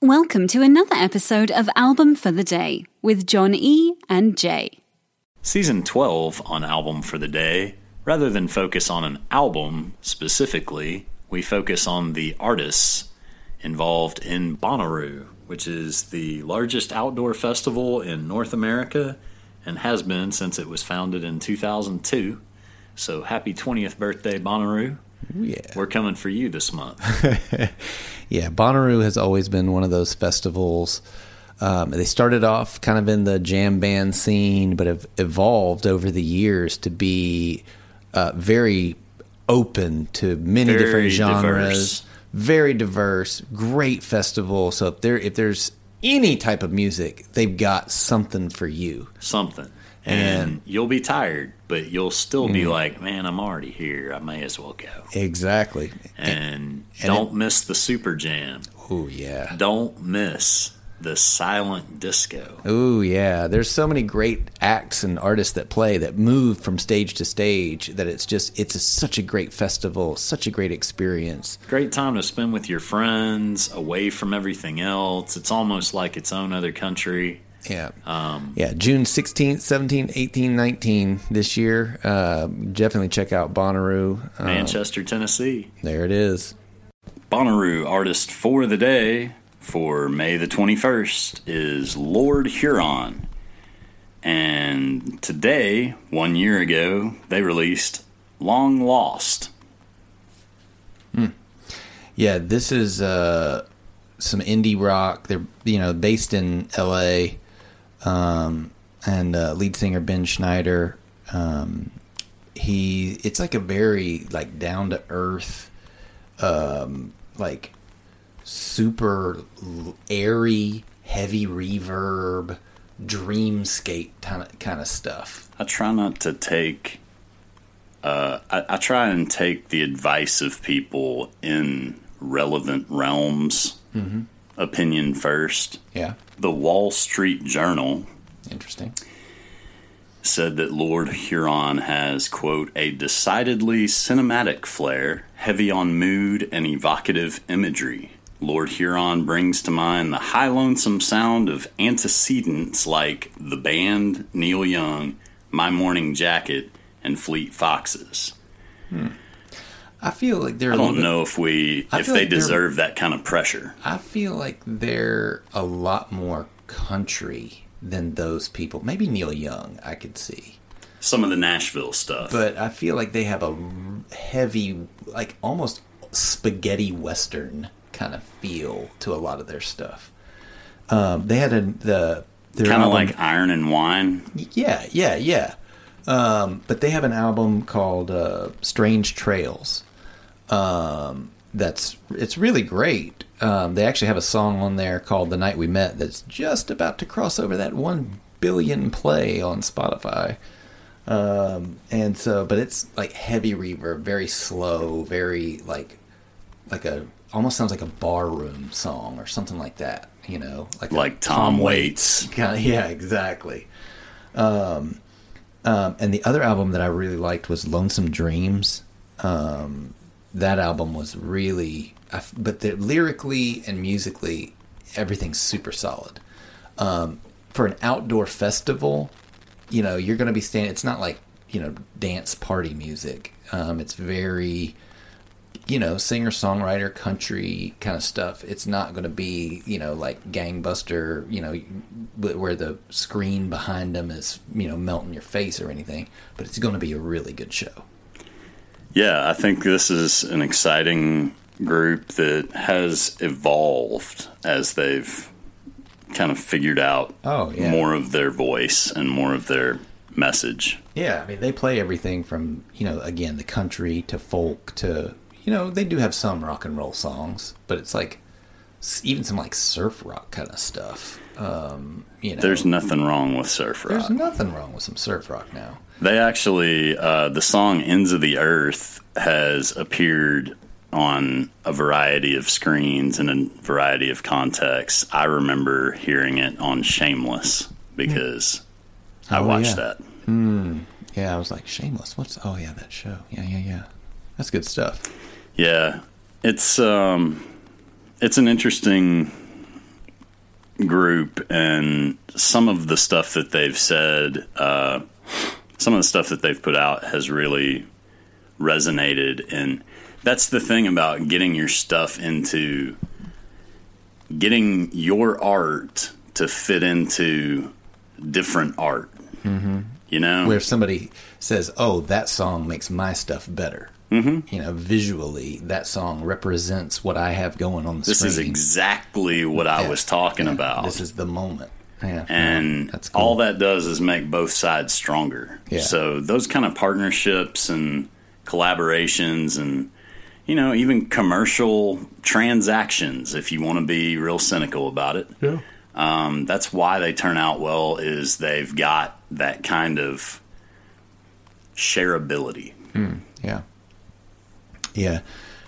Welcome to another episode of Album for the Day with John E. and Jay. Season 12 on Album for the Day. Rather than focus on an album specifically, we focus on the artists involved in Bonnaroo, which is the largest outdoor festival in North America and has been since it was founded in 2002. So happy 20th birthday, Bonnaroo. Yeah. We're coming for you this month. yeah, Bonnaroo has always been one of those festivals. Um, they started off kind of in the jam band scene, but have evolved over the years to be uh, very open to many Very different genres, diverse. very diverse, great festival. So if there if there's any type of music, they've got something for you. Something. And, And- you'll be tired, but you'll still be Mm. like, man, I'm already here. I may as well go. Exactly. And, and don't miss the super jam. Oh yeah. Don't miss the silent disco. Oh yeah, there's so many great acts and artists that play that move from stage to stage that it's just it's a, such a great festival, such a great experience. Great time to spend with your friends, away from everything else. It's almost like its own other country. Yeah. Um, Yeah, June 16th, 17th, 18th, 19th this year. Uh, definitely check out Bonnaroo. Uh, Manchester, Tennessee. there it is. Bonnaroo artist for the day for May the 21st is Lord Huron. And today, one year ago, they released Long Lost. Hmm. Yeah, this is uh, some indie rock. They're you know based in L.A. Um, and uh, lead singer Ben Schneider. Um, he it's like a very like down to earth, um, like super airy, heavy reverb, dreamscape kind of kind of stuff. I try not to take. Uh, I, I try and take the advice of people in relevant realms. Opinion first. Yeah, The Wall Street Journal interesting. said that Lord Huron has, quote, a decidedly cinematic flair, heavy on mood and evocative imagery. Lord Huron brings to mind the high lonesome sound of antecedents like The Band, Neil Young, My Morning Jacket, and Fleet Foxes. Hmm. I feel like they're. I don't bit- know if we if they like deserve that kind of pressure. I feel like they're a lot more country than those people. Maybe Neil Young, I could see. Some of the Nashville stuff. But I feel like they have a heavy, like almost spaghetti western kind of feel to a lot of their stuff. Um, they had a the kind of like Iron and Wine. yeah, yeah, yeah. Um, but they have an album called uh, Strange Trails. Um, that's it's really great. Um, they actually have a song on there called "The Night We Met" that's just about to cross over that one billion play on Spotify. Um, and so, but it's like heavy reverb, very slow, very like like a almost sounds like a barroom song or something like that. You know, like Like Tom Waits. kind of yeah, exactly. Um, um, and the other album that I really liked was Lonesome Dreams. Um, that album was really, but the, lyrically and musically, everything's super solid. Um, for an outdoor festival, you know, you're going to be standing. It's not like you know dance party music. Um, it's very you know, singer songwriter, country kind of stuff. It's not going to be, you know, like gangbuster, you know, where the screen behind them is, you know, melting your face or anything. But it's going to be a really good show. Yeah, I think this is an exciting group that has evolved as they've kind of figured out Oh, yeah. more of their voice and more of their message. Yeah, I mean, they play everything from, you know, again, the country to folk to, you know, they do have some rock and roll songs, but it's like even some like surf rock kind of stuff. Um, you know, There's nothing wrong with surf rock. there's nothing wrong with some surf rock now. They actually, uh, the song "Ends of the Earth" has appeared on a variety of screens in a variety of contexts. I remember hearing it on Shameless because I Oh, watched yeah. that. Yeah, I was like, Shameless. What's? Oh yeah, that show. Yeah, yeah, yeah. That's good stuff. Yeah, it's um, it's an interesting group, and some of the stuff that they've said, uh, some of the stuff that they've put out has really resonated, and that's the thing about getting your stuff into getting your art to fit into different art. Mm-hmm. You know, Where somebody says, "Oh, that song makes my stuff better." Mm-hmm. You know, visually, that song represents what I have going on the this screen. is exactly what I Yeah, was talking yeah, about. This is the moment. Yeah, and no, that's cool. all that does is make both sides stronger. Yeah. So those kind of partnerships and collaborations and you know even commercial transactions if you want to be real cynical about it. Yeah. Um, that's why they turn out well is they've got that kind of shareability. Yeah. Yeah.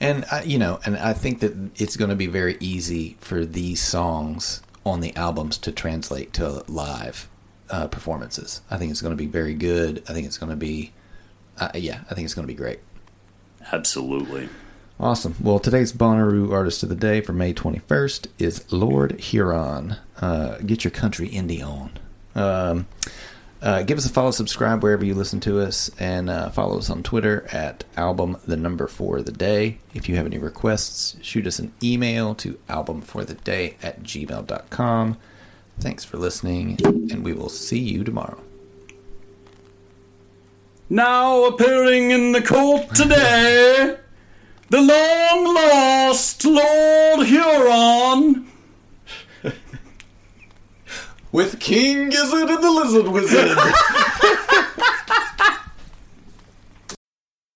And I, you know, and I think that it's going to be very easy for these songs on the albums to translate to live uh, performances. I think it's going to be very good. I think it's going to be, uh, yeah, I think it's going to be great. Absolutely. Awesome. Well, today's Bonnaroo artist of the day for May 21st is Lord Huron. Uh, get your country indie on. Um, uh, give us a follow, subscribe wherever you listen to us, and uh, follow us on Twitter at album the number for the day. If you have any requests, shoot us an email to albumfortheday at gmail.com. Thanks for listening, and we will see you tomorrow. Now appearing in the court today, the long lost Lord Huron. With King Gizzard and the Lizard Wizard.